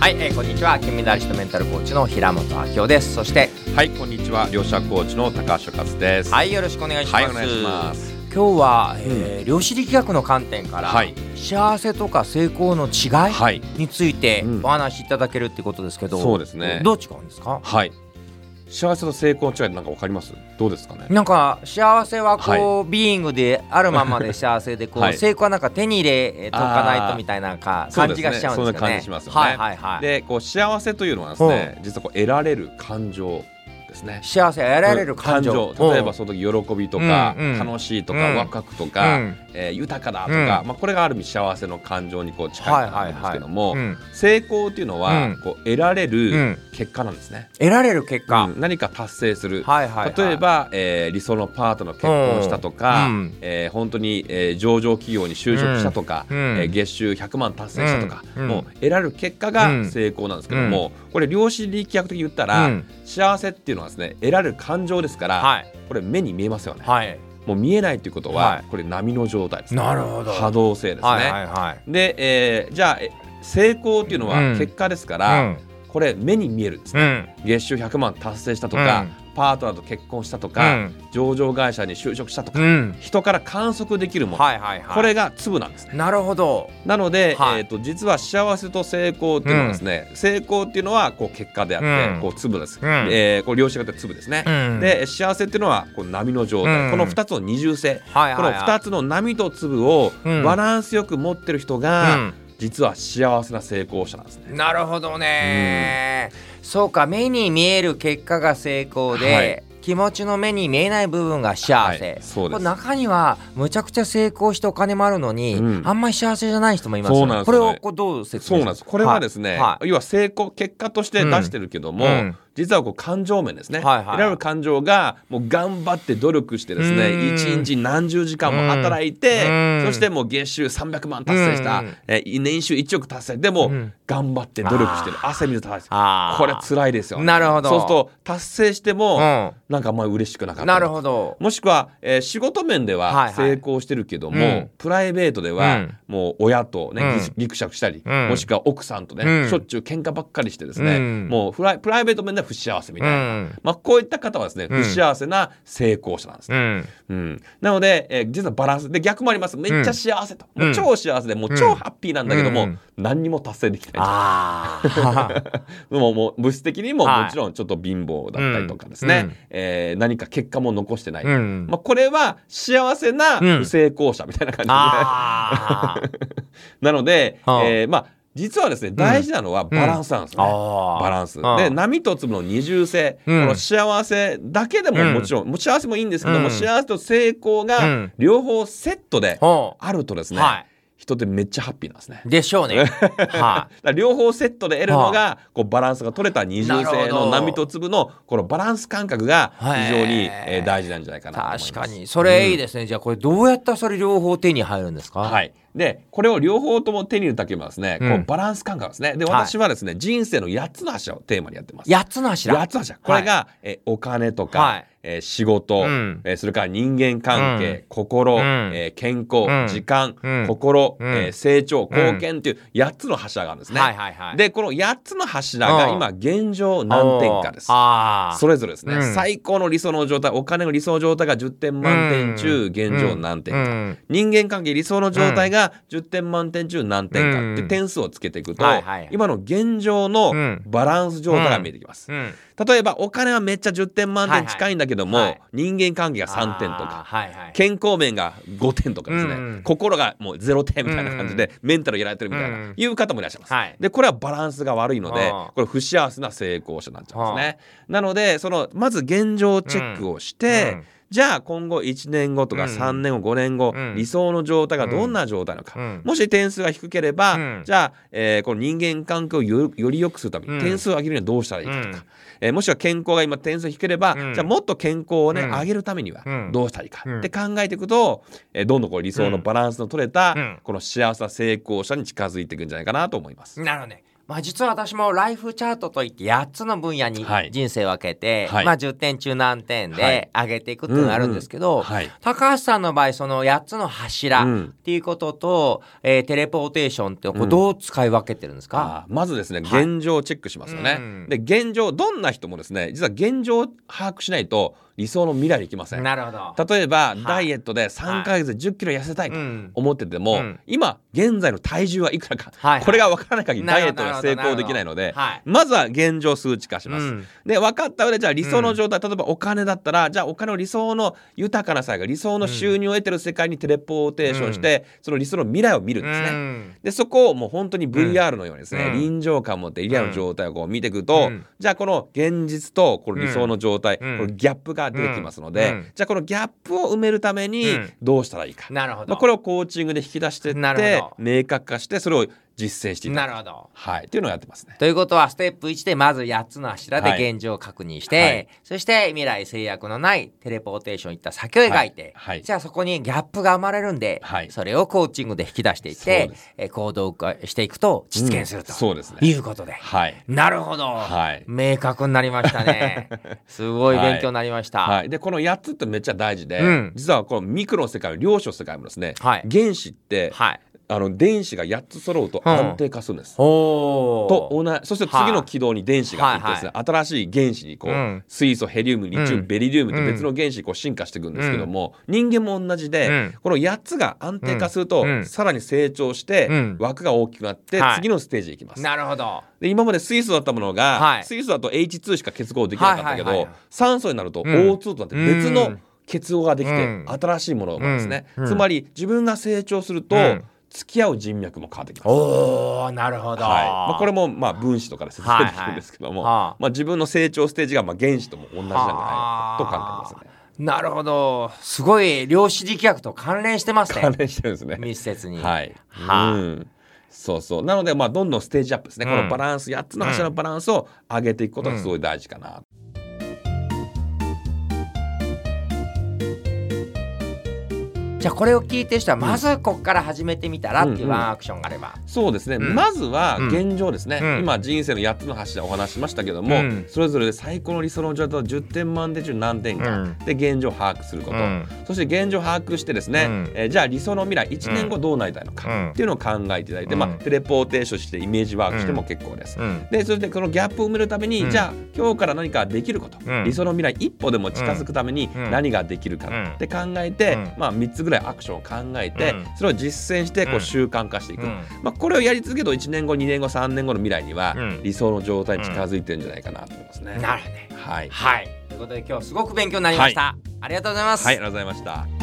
はい、えー、こんにちは。金メダリストメンタルコーチの平本明夫です。そしてはいこんにちは。両者コーチの高橋和です。はいよろしくお願いします、はいお願いします。今日は、えー量子力学の観点から、はい。幸せとか成功の違い、はい。についてうん。お話しいただけるってことですけど、そうですね。どう違うんですか？はい幸せと成功の違いなんかわかります？どうですかね？なんか幸せはこう、はビーイングであるままで幸せでこう、はい。成功はなんか手に入れとかないとみたいな感じがしちゃうんですよね。そんな感じしますよね。はいはいはい。でこう幸せというのはですね実はこう得られる感情ですね。幸せ得られる感情。例えばその時喜びとか、うんうん。楽しいとか、うん。ワクワクとか、うん。えー豊かだとか、うん。まあ、これがある意味幸せの感情にこう近いんですけども、うん成功っていうのは、うん。こう得られうるん。結果なんですね、得られる結果。うん。何か達成する、はいはいはい。例えば、えー理想のパートナーと結婚したとか、うん。えー本当に、えー上場企業に就職したとか、うん。えー月収100万達成したとか、うん。もう得られる結果うん。が成功なんですけども、これ量子力学的に言ったら、うん。幸せっていうのはですね得られる感情ですから、はい。これ目に見えますよね、はい。もう見えないということは、はい。これ波の状態です、なるほど。波動性ですね、はいはいはい。で、えーじゃあえ成功っていうのはうん。結果ですかうら、ん。これ目に見えるんですね、うん。月収100万達成したとか、パートナーと結婚したとか、うん。上場会社に就職したとか、うん。人から観測できるもの、はいはいはい。これが粒なんですね。なるほど。なので、はい。えー、と実は幸せと成功っていうのはですね、成功っていうのはこう結果であって、うん。こう粒です、うん。えーこう量子型粒ですね、うん。で幸せっていうのはこう波の状態、うん。この2つの二重性、はいこのはい。はい。2つの波と粒をうん。バランスよく持ってる人が、うん。実は幸せな成功者なんですね。なるほどね、そうか目に見える結果が成功で、はい。気持ちの目に見えない部分が幸せ、はい中にはむちゃくちゃ成功してお金もあるのに、うん。あんまり幸せじゃない人もいますよそうなんですこれをこうどう説そう明なんです。これはですね、はい。要は成功結果として出してるけども、うん。実はこう感情面ですね、はいはい。得られる感情がもう頑張って努力してですうん。ね一日何十時間も働いて、うん。そしてもう月収300万達成した、うん。えー年収1億達成でも、うん。頑張って努力してる。汗水垂らしてこれ辛いですよ、なるほど。そうすると達成しても、うんなんかあんまり嬉しくなかったりなるほど。もしくは、えー仕事面ではいははい。成功してるけども、うん。プライベートでは、うん。もう親とね、うん。ぎぎくしゃくしたり、うん。もしくは奥さんとね、うん。しょっちゅう喧嘩ばっかりしてですね、うん。もうプライプライベート面では不幸せみたいな、うん。まあ、こういった方はですね、うん。不幸せな成功者なんですね。うん。うん、なので、えー実はバランスで逆もあります。めっちゃ幸せと、うん。もう超幸せでもう超ハッピーなんだけども、うん。何にも達成できないあー。もうもう物質的にもはい。もちろんちょっと貧乏だったりとかですね、うんえー何か結果も残してない、うん。まあ、これは幸せなうん。不成功者みたいな感じで、あー。なので、はあ。えーまあ実はですね大事なのはバランスなんですね。あー。バランス。で波と粒の二重性、うん。この幸せだけでもうん。もちろん、もう幸せもいいんですけども、うん。幸せと成功うがん。両方セットでほあるとですね、うは人ってめっちゃハッピーなんですね。いでしょうね。はだから両方セットで得るのが、こうバランスが取れた二重性の波と粒のこのバランス感覚が非常に、えー大事なんじゃないかなと思います。確かに。それいいですね、じゃあこれどうやったらそれ両方手に入るんですか？はい、でこれを両方とも手に入れたければですね、うん。こうバランス感覚ですね。ではい。私はですね、人生の8つの柱をテーマにやってます。8つの柱8つの柱これが、えーお金とか、はいえー仕事、うん。えーそれから人間関係、うん。心、うん。えー健康、うん。時間、うん。心、うん。えー成長貢献という8つの柱があるんですね。はいはいはい。でこの8つの柱がうん。今現状何点かです。それぞれですね、うん。最高の理想の状態お金の理想状態が10点満点中、現状何点か、うん。人間関係理想の状態が10点満点中何点か。って点数をつけていくと、はいはい今の現状のうん。バランス状態が見えてきます、うん。例えばお金はめっちゃ10点満点近いんだけども、はい。はい人間関係が3点とかはいはい。健康面が5点とかですね、うんうん。心がもう0点みたいな感じで、メンタルやられてるみたいな、うん。いう方もいらっしゃいます、はい。でこれはバランスが悪いのでこれ不幸せな成功者になっちゃうんですね、なのでそのまず現状チェックをして、うんじゃあ今後1年後とかうん。3年後5年後、うん。理想の状態がどんな状態なのか、うん。もし点数が低ければ、うん。じゃあ、えーこの人間関係をよより良くするためにうん。点数を上げるにはどうしたらいいかとか、うん。えーもしくは健康が今点数低ければ、うん。じゃあもっと健康をね、うん。上げるためにはうん。どうしたらいいか。うん。って考えていくと、えーどんどんこう理想のバランスの取れた、うん。この幸せな成功者に近づいていくんじゃないかなと思います。なるほどねまあ、実は私もライフチャートといって8つの分野にはい。人生を分けて、はい。まあ、10点中何点はい。で上げていくっていうのがあるんですけど、うんうんはい。高橋さんの場合その8つの柱うん。っていうことと、えーテレポーテーションってこうどう使い分けてるんですか、まずですねはい。現状をチェックしますよね、うん。で現状どんな人もですね実は現状を把握しないと理想の未来に行きません。なるほど。例えば、い。ダイエットで3ヶ月で1 0キロ痩せたいとうん。思ってても、うん。今現在の体重はいくらか、はいはい。これが分からない限りダイエットが成功できないので、はい。まずは現状数値化します。うん。で分かった上でじゃあ理想の状態、例えばお金だったらじゃあお金を理想の豊かな世界理想の収入を得てる世界にテレポーテーションして、その理想の未来を見るんですね。うん。でそこをもう本当に VR のようにですね、うん。臨場感を持ってリアルの状態をこう見ていくと、うん。じゃあこの現実とこの理想の状態、うん。このギャップが出てきますので、うん。じゃあこのギャップを埋めるためにうん。どうしたらいいか、なるほど。まあ、これをコーチングで引き出していって明確化してそれを実践していただく。なるほど。はい、っていうのをやってますね。ということはステップ1でまず8つの柱ではい。現状を確認して、はい。そして未来制約のないテレポーテーションいった先を描いて、はい。はい。じゃあそこにギャップが生まれるんで、はい。それをコーチングで引き出していってえー行動化していくと実現すると、うん。そうですね。いうことで。はい。なるほど、はい。明確になりましたね。すごい勉強になりました。はい、でこの8つってめっちゃ大事で、うん。実はこのミクロの世界量子の世界もですね、はい。原子って、はい。あの電子が8つ揃うとうん安定化するんです。おと同じそして次の軌道に電子がい。ってですね、は新しい原子にこう、うん。水素ヘリウムリチウム、うん。ベリリウムって別の原子にこう進化していくんですけども、人間も同じで、うん。この8つが安定化すると、うん。さらに成長して、うん。枠が大きくなって、はい。次のステージへ行きます。なるほど。で今まで水素だったものが、はい。水素だと H2 しか結合できなかったけど、酸素になるとうん。O2 となって別のうん。結合ができて、うん。新しいものが生まれますね、うん。つまり自分が成長すると、うん付き合う人脈も変わってきます。おおなるほど。はいまあ、これもまあ分子とかで説明できるんですけども、はいはいはあまあ、自分の成長ステージがまあ原子とも同じなんじゃないかと考えますね。なるほど。すごい量子力学と関連してますね。関連してるんですね。密接に。はい。はあうんそうそうなのでまあどんどんステージアップですね、うんこのバランス8つの柱のバランスを上げていくことがすごい大事かな、じゃあこれを聞いてる人はまずここから始めてみたらっていうワンアクションがあれば。そうですね、うん。まずはうん。現状ですね、うん。今人生の8つの柱お話ししましたけども、うん。それぞれで最高の理想の状態を10点満点中何点か、うん。で現状を把握すること、うん。そして現状を把握してですね、うん。えーじゃあ理想の未来1年後どうなりたいのか、うん。っていうのを考えていただいて、うん。まあ、テレポーテーションしてイメージワークしても結構です。うん。でそれでこのギャップを埋めるために、うん。じゃあ今日から何かできること、うん。理想の未来一歩でも近づくためにうん。何ができるかうんって考えて、うん。まあ、3つぐらいアクションを考えて、うんそれを実践してこううん習慣化していく、うんまあ、これをやり続けると1年後2年後3年後の未来にはうん理想の状態に近づいてるんじゃないかなと思いますね。なるほどね。はい、はい。ということで今日すごく勉強になりました。ありがとうございます。はい、ありがとうございました。